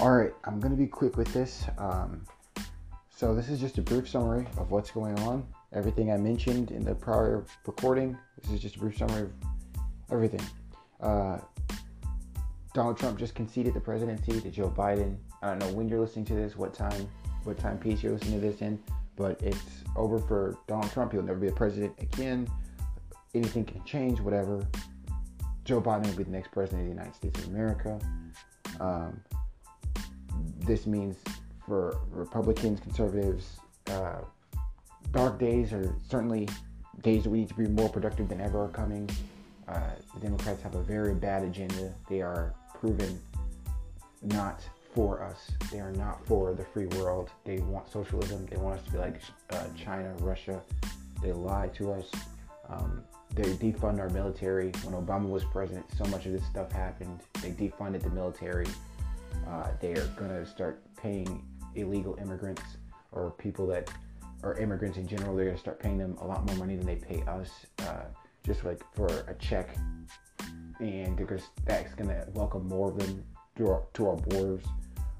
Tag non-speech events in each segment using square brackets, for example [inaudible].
All right, I'm going to be quick with this. Um, so, this is just a brief summary of what's going on. Everything I mentioned in the prior recording, this is just a brief summary of everything. Uh, Donald Trump just conceded the presidency to Joe Biden. I don't know when you're listening to this, what time, what time piece you're listening to this in, but it's over for Donald Trump. He'll never be a president again. Anything can change, whatever. Joe Biden will be the next president of the United States of America. Um, this means for Republicans, conservatives, uh, dark days are certainly days that we need to be more productive than ever are coming. Uh, the Democrats have a very bad agenda. They are proven not for us. They are not for the free world. They want socialism. They want us to be like uh, China, Russia. They lie to us. Um, they defund our military. When Obama was president, so much of this stuff happened. They defunded the military. Uh, they are going to start paying illegal immigrants or people that are immigrants in general. They're going to start paying them a lot more money than they pay us, uh, just like for a check. And they're that's going to welcome more of them to our, to our borders.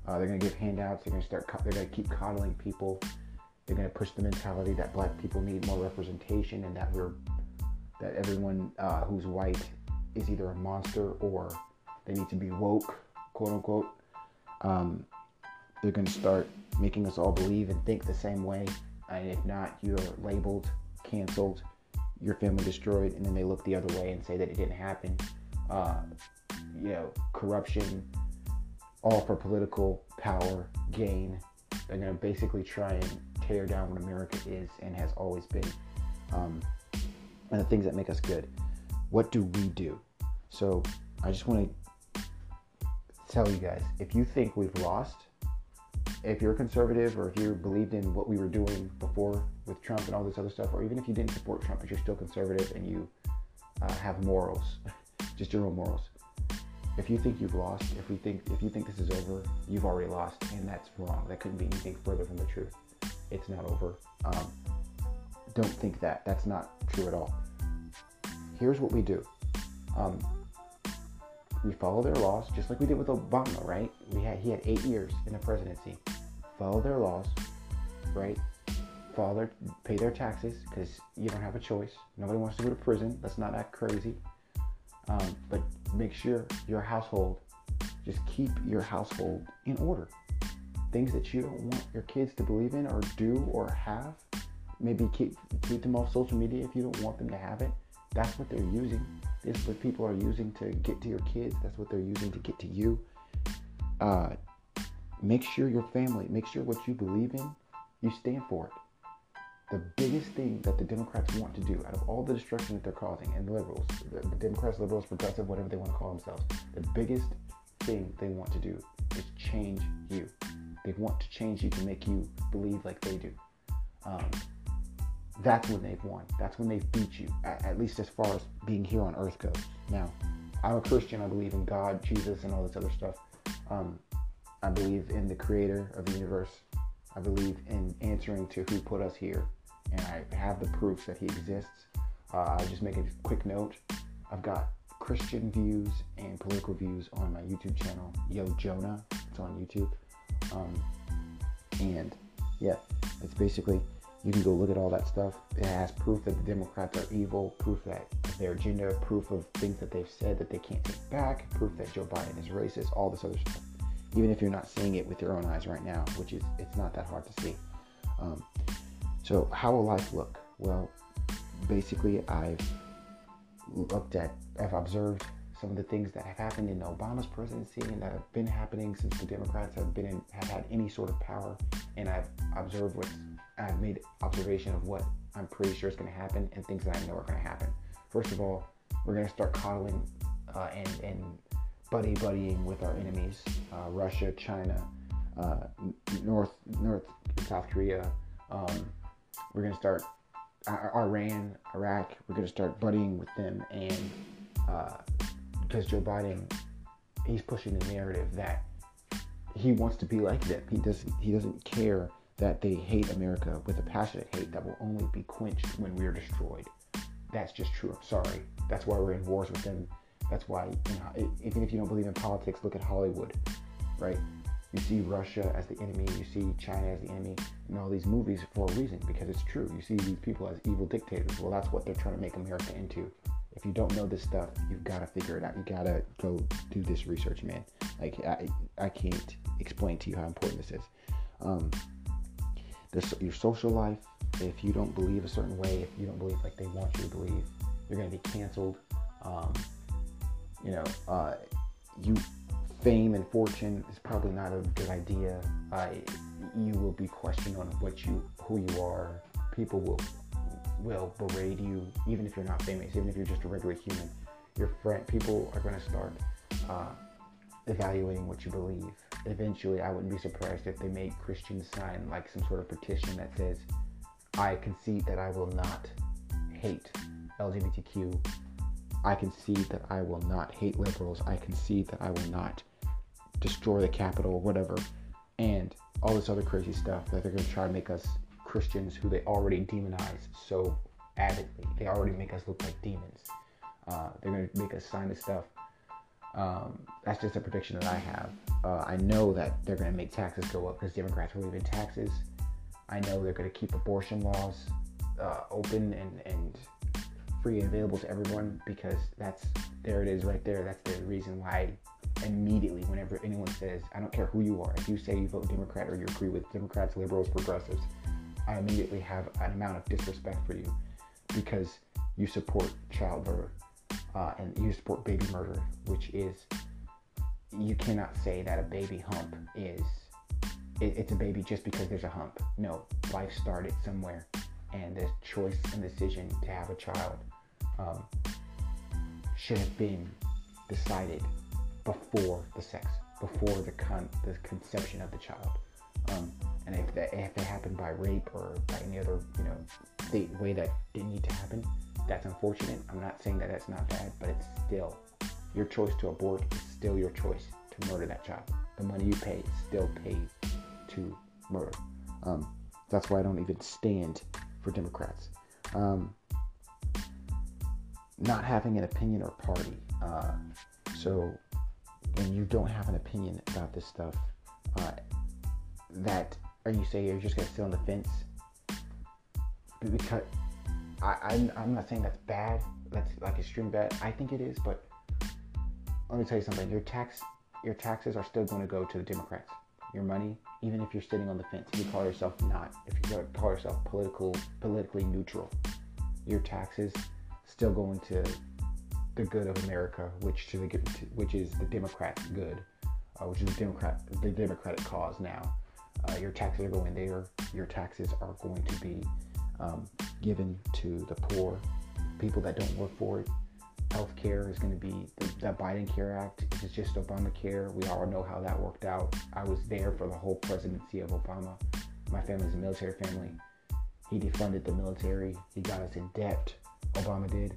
Uh, they're going to give handouts. They're going to start. They're going to keep coddling people. They're going to push the mentality that black people need more representation and that we're that everyone uh, who's white is either a monster or they need to be woke, quote unquote. Um, they're going to start making us all believe and think the same way. And if not, you're labeled, canceled, your family destroyed, and then they look the other way and say that it didn't happen. Uh, you know, corruption, all for political power gain. They're going to basically try and tear down what America is and has always been. Um, and the things that make us good. What do we do? So I just want to tell you guys if you think we've lost, if you're conservative or if you believed in what we were doing before with Trump and all this other stuff, or even if you didn't support Trump but you're still conservative and you uh, have morals, [laughs] just own morals. If you think you've lost, if we think if you think this is over, you've already lost, and that's wrong. That couldn't be anything further from the truth. It's not over. Um, don't think that. That's not true at all. Here's what we do. Um, we follow their laws, just like we did with Obama, right? We had he had eight years in the presidency. Follow their laws, right? Follow their, pay their taxes because you don't have a choice. Nobody wants to go to prison. Let's not act crazy. Um, but make sure your household, just keep your household in order. Things that you don't want your kids to believe in or do or have, maybe keep keep them off social media if you don't want them to have it. That's what they're using. This is what people are using to get to your kids. That's what they're using to get to you. Uh, make sure your family, make sure what you believe in, you stand for it. The biggest thing that the Democrats want to do out of all the destruction that they're causing, and liberals, the, the Democrats, liberals, progressive, whatever they want to call themselves, the biggest thing they want to do is change you. They want to change you to make you believe like they do. Um, that's when they've won. That's when they've beat you, at, at, least as far as being here on earth goes. Now, I'm a Christian. I believe in God, Jesus, and all this other stuff. Um, I believe in the creator of the universe. I believe in answering to who put us here. And I have the proof that he exists. Uh, I'll just make a quick note. I've got Christian views and political views on my YouTube channel, Yo Jonah. It's on YouTube. Um, and yeah, it's basically you can go look at all that stuff. It has proof that the Democrats are evil, proof that their agenda, proof of things that they've said that they can't take back, proof that Joe Biden is racist, all this other stuff. Even if you're not seeing it with your own eyes right now, which is it's not that hard to see. Um, so how will life look? Well, basically, I've looked at, I've observed some of the things that have happened in Obama's presidency and that have been happening since the Democrats have been in, have had any sort of power, and I've observed what's I've made observation of what I'm pretty sure is going to happen and things that I know are going to happen. First of all, we're going to start coddling uh, and, and buddy buddying with our enemies, uh, Russia, China, uh, North, North, South Korea. Um, we're going to start Iran, Iraq. We're going to start buddying with them, and because uh, Joe Biden, he's pushing the narrative that he wants to be like them. He doesn't. He doesn't care that they hate America with a passionate hate that will only be quenched when we are destroyed. That's just true. I'm sorry. That's why we're in wars with them. That's why, you know, even if you don't believe in politics, look at Hollywood, right? You see Russia as the enemy, you see China as the enemy in all these movies for a reason because it's true. You see these people as evil dictators. Well, that's what they're trying to make America into. If you don't know this stuff, you've got to figure it out. You got to go do this research, man. Like, I, I can't explain to you how important this is. Um, this, your social life, if you don't believe a certain way, if you don't believe like they want you to believe, you're going to be canceled. Um, you know, uh, you fame and fortune is probably not a good idea. You will be questioned on what you, who you are. People will will berate you, even if you're not famous, even if you're just a regular human. Your friend, people are going to start uh, evaluating what you believe. Eventually, I wouldn't be surprised if they made Christians sign like some sort of petition that says, "I concede that I will not hate LGBTQ I concede that I will not hate liberals. I concede that I will not destroy the Capitol whatever. And all this other crazy stuff that they're going to try to make us Christians who they already demonize so avidly. They already make us look like demons. Uh, they're going to make us sign this stuff. Um, that's just a prediction that I have. Uh, I know that they're going to make taxes go up because Democrats believe in taxes. I know they're going to keep abortion laws uh, open and, and free and available to everyone because that's there it is right there. That's the reason why immediately whenever anyone says, I don't care who you are, if you say you vote Democrat or you agree with Democrats, liberals, progressives, I immediately have an amount of disrespect for you because you support child murder uh, and you support baby murder, which is you cannot say that a baby hump is it, it's a baby just because there's a hump. No, life started somewhere, and the choice and decision to have a child um, should have been decided before the sex, before the con- the conception of the child. Um, and if that if it happened by rape or by any other you know the way that didn't need to happen, that's unfortunate. I'm not saying that that's not bad, but it's still your choice to abort is still your choice to murder that child. The money you pay is still paid to murder. Um, that's why I don't even stand for Democrats. Um, not having an opinion or party. Uh, so when you don't have an opinion about this stuff, uh, that are you say you're just gonna sit on the fence? Because I, I'm, I'm not saying that's bad. That's like extreme bad. I think it is, but let me tell you something. Your tax, your taxes are still going to go to the Democrats. Your money, even if you're sitting on the fence, if you call yourself not, if you call yourself political, politically neutral, your taxes still going to the good of America, which to the which is the Democrats' good, uh, which is the Democrat the Democratic cause now. Uh, your taxes are going there. Your taxes are going to be um, given to the poor, people that don't work for it. Health care is going to be the, Biden Care Act. It's just Obamacare. We all know how that worked out. I was there for the whole presidency of Obama. My family's a military family. He defunded the military. He got us in debt. Obama did.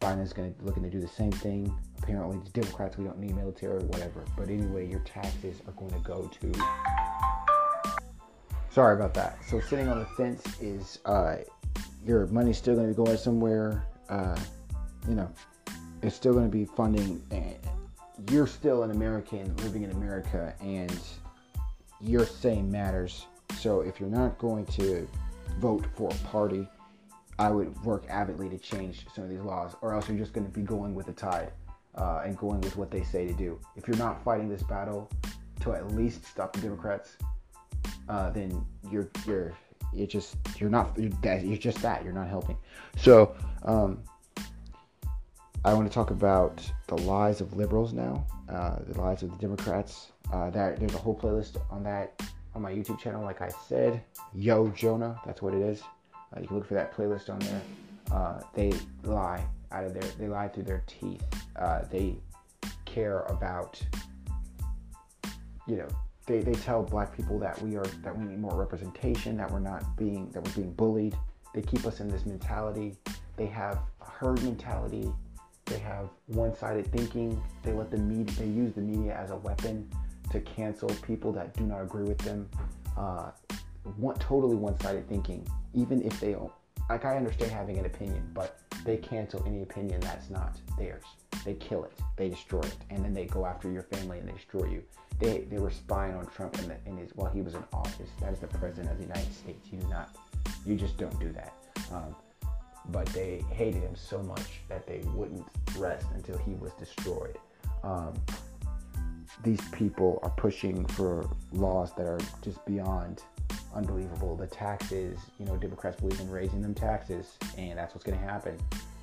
Biden's going to looking to do the same thing. Apparently, the Democrats, we don't need military, whatever. But anyway, your taxes are going to go to. Sorry about that. So sitting on the fence is uh, your money's still going to be going somewhere. Uh, you know, it's still going to be funding. And you're still an American living in America, and your say matters. So if you're not going to vote for a party I would work avidly to change some of these laws, or else you're just going to be going with the tide uh, and going with what they say to do. If you're not fighting this battle to at least stop the Democrats, uh, then you're you're you're just you're not you're, that, you're just that you're not helping. So um, I want to talk about the lies of liberals now, uh, the lies of the Democrats. Uh, that there's a whole playlist on that on my YouTube channel. Like I said, Yo Jonah, that's what it is. Uh, you can look for that playlist on there. Uh, they lie out of their, they lie through their teeth. Uh, they care about, you know, they, they tell black people that we are that we need more representation, that we're not being that we're being bullied. They keep us in this mentality. They have a herd mentality. They have one-sided thinking. They let the media they use the media as a weapon to cancel people that do not agree with them. Uh, one, totally one-sided thinking even if they don't like i understand having an opinion but they cancel any opinion that's not theirs They kill it. They destroy it, and then they go after your family and they destroy you. They they were spying on Trump in, the, in his while he was in office. That is the president of the United States. You do not, you just don't do that. Um, but they hated him so much that they wouldn't rest until he was destroyed. Um, these people are pushing for laws that are just beyond unbelievable. The taxes, you know, Democrats believe in raising them taxes, and that's what's going to happen.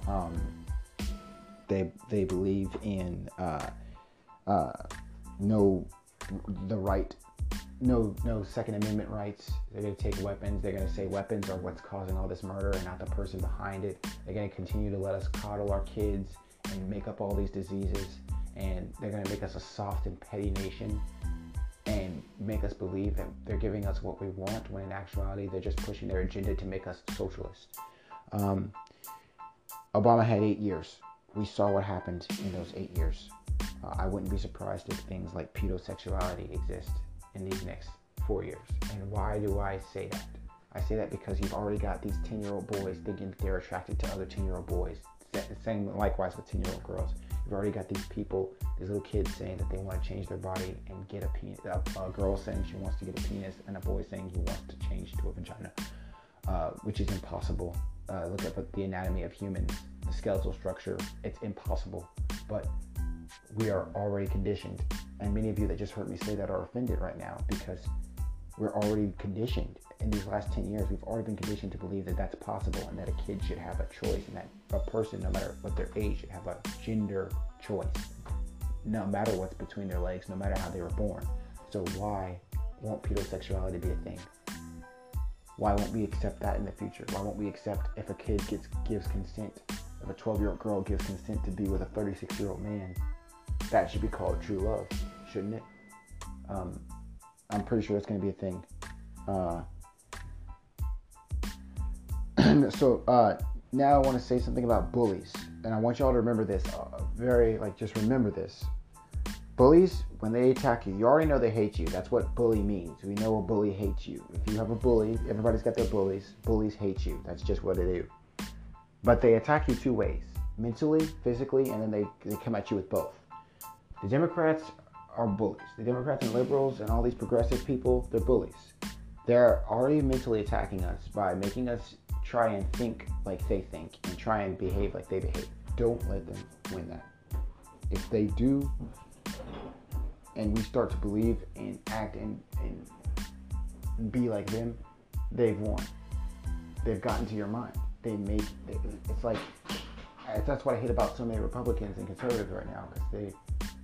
Um, they they believe in uh, uh, no the right no no Second Amendment rights. They're going to take weapons. They're going to say weapons are what's causing all this murder and not the person behind it. They're going to continue to let us coddle our kids and make up all these diseases. And they're going to make us a soft and petty nation and make us believe that they're giving us what we want when in actuality they're just pushing their agenda to make us socialist. Um, Obama had eight years. We saw what happened in those eight years. Uh, I wouldn't be surprised if things like pedosexuality exist in these next four years. And why do I say that? I say that because you've already got these 10 year old boys thinking that they're attracted to other 10 year old boys. Same likewise with 10 year old girls. You've already got these people, these little kids saying that they want to change their body and get a penis. A, a girl saying she wants to get a penis, and a boy saying he wants to change to a vagina, uh, which is impossible. Uh, look at the anatomy of humans, the skeletal structure. It's impossible. But we are already conditioned. And many of you that just heard me say that are offended right now because we're already conditioned. In these last 10 years, we've already been conditioned to believe that that's possible and that a kid should have a choice and that a person, no matter what their age, should have a gender choice, no matter what's between their legs, no matter how they were born. So, why won't pedosexuality be a thing? Why won't we accept that in the future? Why won't we accept if a kid gets gives consent, if a 12 year old girl gives consent to be with a 36 year old man, that should be called true love, shouldn't it? Um, I'm pretty sure that's going to be a thing. Uh, [clears throat] so uh, now I want to say something about bullies, and I want y'all to remember this. Uh, very like, just remember this. Bullies, when they attack you, you already know they hate you. That's what bully means. We know a bully hates you. If you have a bully, everybody's got their bullies. Bullies hate you. That's just what they do. But they attack you two ways mentally, physically, and then they, they come at you with both. The Democrats are bullies. The Democrats and liberals and all these progressive people, they're bullies. They're already mentally attacking us by making us try and think like they think and try and behave like they behave. Don't let them win that. If they do, and we start to believe and act and, and be like them, they've won. They've gotten to your mind. They make it's like that's what I hate about so many Republicans and conservatives right now because they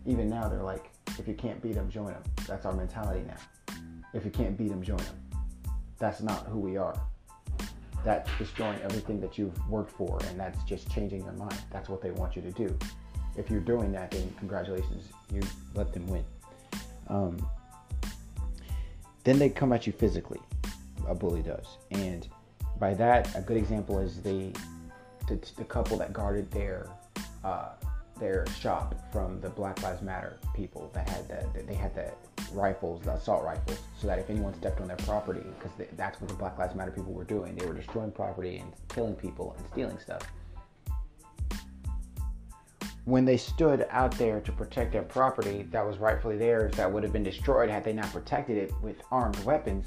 even now they're like, if you can't beat them, join them. That's our mentality now. If you can't beat them, join them. That's not who we are. That's destroying everything that you've worked for, and that's just changing their mind. That's what they want you to do. If you're doing that, then congratulations, you let them win. Um, then they come at you physically. A bully does, and by that, a good example is the the, the couple that guarded their uh, their shop from the Black Lives Matter people that had the, they had the rifles, the assault rifles, so that if anyone stepped on their property, because that's what the Black Lives Matter people were doing, they were destroying property and killing people and stealing stuff. When they stood out there to protect their property that was rightfully theirs, that would have been destroyed had they not protected it with armed weapons,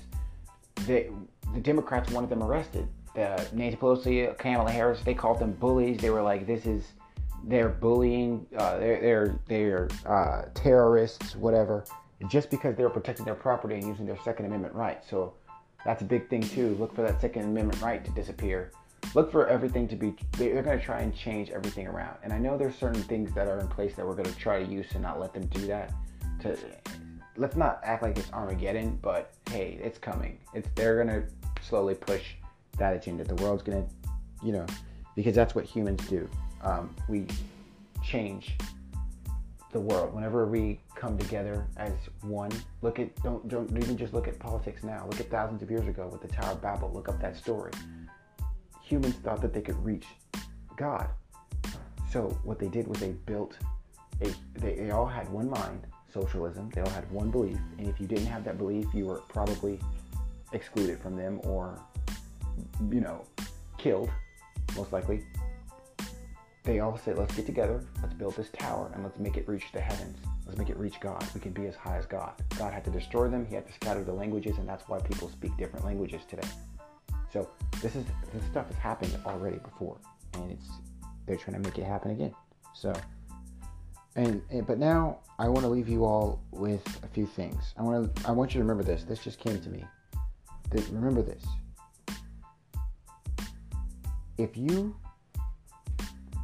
they, the Democrats wanted them arrested. Nancy Pelosi, Kamala Harris, they called them bullies. They were like, "This is they're bullying, uh, they're they're, they're uh, terrorists, whatever, just because they're protecting their property and using their Second Amendment right. So that's a big thing too. Look for that Second Amendment right to disappear. Look for everything to be. They're going to try and change everything around. And I know there's certain things that are in place that we're going to try to use to not let them do that. To let's not act like it's Armageddon, but hey, it's coming. It's they're to slowly push that agenda. The world's to, you know, because that's what humans do um, we change the world. Whenever we come together as one, look at don't don't even just look at politics now. Look at thousands of years ago with the Tower of Babel. Look up that story. Humans thought that they could reach God. So what they did was they built a they, they all had one mind, socialism. They all had one belief, and if you didn't have that belief, you were probably excluded from them or you know killed most likely they all said, let's get together, let's build this tower, and let's make it reach the heavens. Let's make it reach God. We can be as high as God. God had to destroy them. He had to scatter the languages, and that's why people speak different languages today. So this is this stuff has happened already before, and it's they're trying to make it happen again. So, and, and but now I want to leave you all with a few things. I want to I want you to remember this. This just came to me. remember this. If you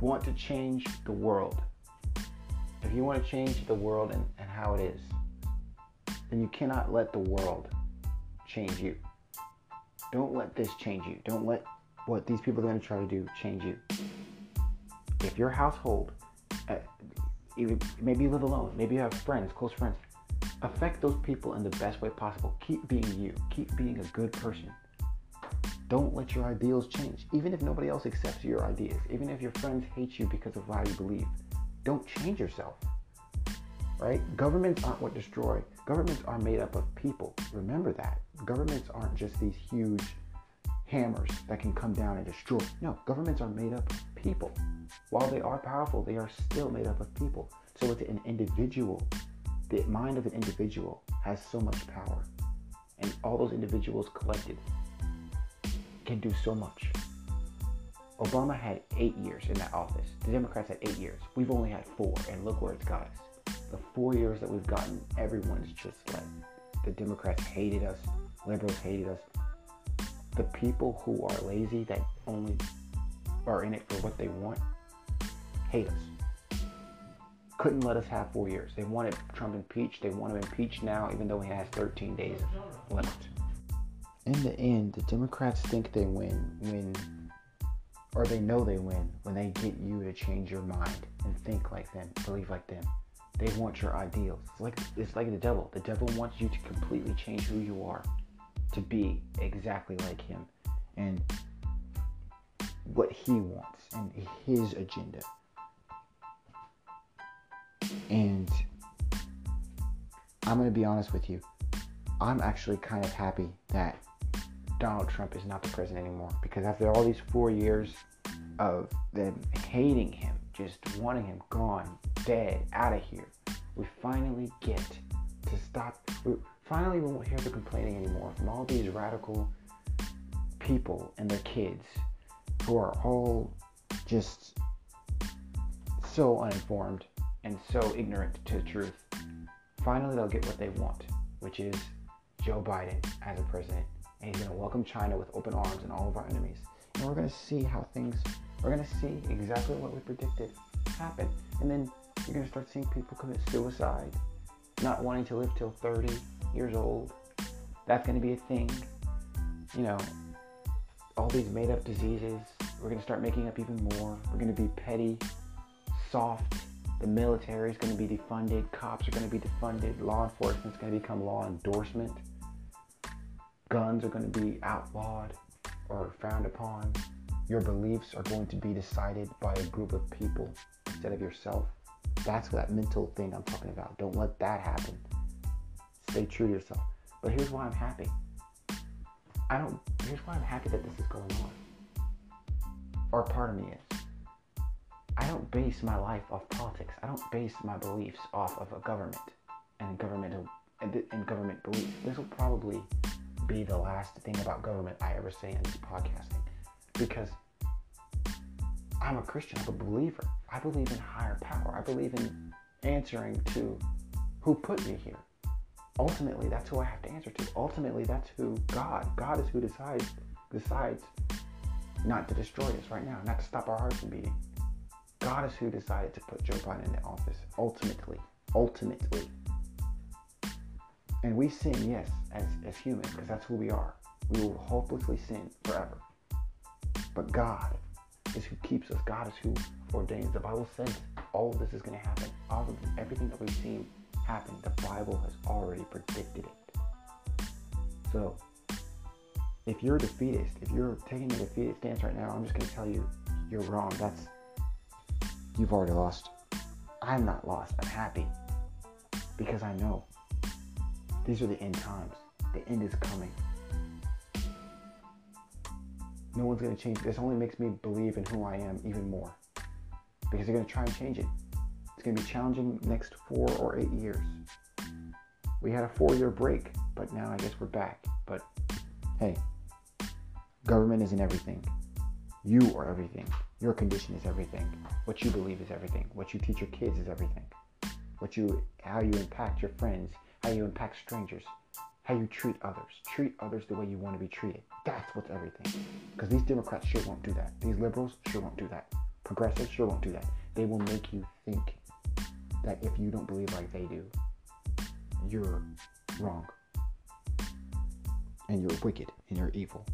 want to change the world, if you want to change the world and, and how it is, then you cannot let the world change you. Don't let this change you. Don't let what these people are going to try to do change you. If your household, uh, even, maybe you live alone, maybe you have friends, close friends, affect those people in the best way possible. Keep being you. Keep being a good person. Don't let your ideals change. Even if nobody else accepts your ideas, even if your friends hate you because of how you believe, don't change yourself. Right? Governments aren't what destroy. Governments are made up of people. Remember that. Governments aren't just these huge hammers that can come down and destroy. No, governments are made up people. While they are powerful, they are still made up of people. So it's an individual. The mind of an individual has so much power. And all those individuals collected can do so much. Obama had eight years in that office. The Democrats had eight years. We've only had four, and look where it's got us. The four years that we've gotten, everyone's just like the Democrats hated us, liberals hated us. The people who are lazy, that only are in it for what they want, hate us. Couldn't let us have four years. They wanted Trump impeached. They want to impeach now, even though he has 13 days left in the end, the Democrats think they win when, or they know they win when they get you to change your mind and think like them, believe like them. They want your ideals. It's like it's like the devil. The devil wants you to completely change who you are, to be exactly like him, and what he wants and his agenda. And I'm going to be honest with you. I'm actually kind of happy that Donald Trump is not the president anymore because after all these four years of them hating him, just wanting him gone, dead, out of here, we finally get to stop. We finally won't hear the complaining anymore from all these radical people and their kids who are all just so uninformed and so ignorant to the truth. Finally, they'll get what they want, which is Joe Biden as a president and he's going to welcome China with open arms and all of our enemies. And we're going to see how things, we're going to see exactly what we predicted happen. And then you're going to start seeing people commit suicide, not wanting to live till 30 years old. That's going to be a thing. You know, all these made up diseases, we're going to start making up even more. We're going to be petty, soft. The military is going to be defunded. Cops are going to be defunded. Law enforcement is going to become law endorsement guns are going to be outlawed or frowned upon. Your beliefs are going to be decided by a group of people instead of yourself. That's that mental thing I'm talking about. Don't let that happen. Stay true to yourself. But here's why I'm happy. I don't. Here's why I'm happy that this is going on. Or part of me is. I don't base my life off politics. I don't base my beliefs off of a government and governmental and government beliefs. This will probably be the last thing about government I ever say in this podcasting because I'm a Christian, I'm a believer. I believe in higher power. I believe in answering to who put me here. Ultimately, that's who I have to answer to. Ultimately, that's who God. God is who decides decides not to destroy us right now, not to stop our hearts from beating. God is who decided to put Joe Biden in the office. Ultimately, ultimately. And we sin, yes, as, as humans, because that's who we are. We will hopelessly sin forever. But God is who keeps us. God is who ordains. The Bible says all of this is going to happen. All of this, everything that we've seen happen, the Bible has already predicted it. So, if you're a defeatist, if you're taking a defeatist stance right now, I'm just going to tell you, you're wrong. That's you've already lost. I'm not lost. I'm happy because I know these are the end times. The end is coming. No one's going to change. This only makes me believe in who I am even more. because they're going to try and change it. It's going to be challenging next four or eight years. We had a four year break, but now I guess we're back. But hey, government isn't everything. You are everything. Your condition is everything. What you believe is everything. What you teach your kids is everything. What you, how you impact your friends, how you impact strangers, how you treat others. Treat others the way you want to be treated. That's what's everything. Because these Democrats sure won't do that. These liberals sure won't do that. Progressives sure won't do that. They will make you think that if you don't believe like they do, you're wrong. And you're wicked and you're evil.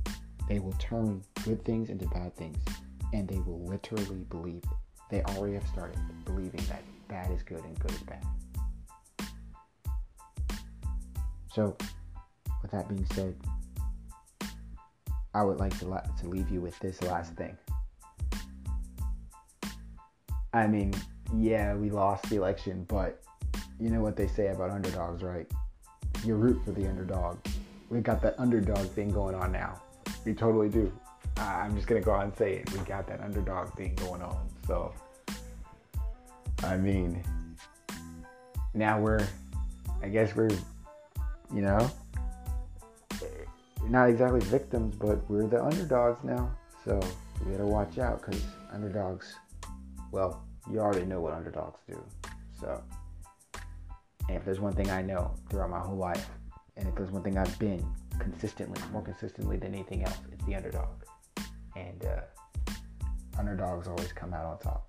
They will turn good things into bad things. And they will literally believe it. They already have started believing that bad is good and good is bad. So, with that being said, I would like to, la- to leave you with this last thing. I mean, yeah, we lost the election, but you know what they say about underdogs, right? You root for the underdog. We got that underdog thing going on now. We totally do. I'm just gonna go out and say it. We got that underdog thing going on. So, I mean, now we're, I guess we're, you know, not exactly victims, but we're the underdogs now. So we gotta watch out because underdogs, well, you already know what underdogs do. So, and if there's one thing I know throughout my whole life, and if there's one thing I've been consistently, more consistently than anything else, it's the underdog. And uh, underdogs always come out on top.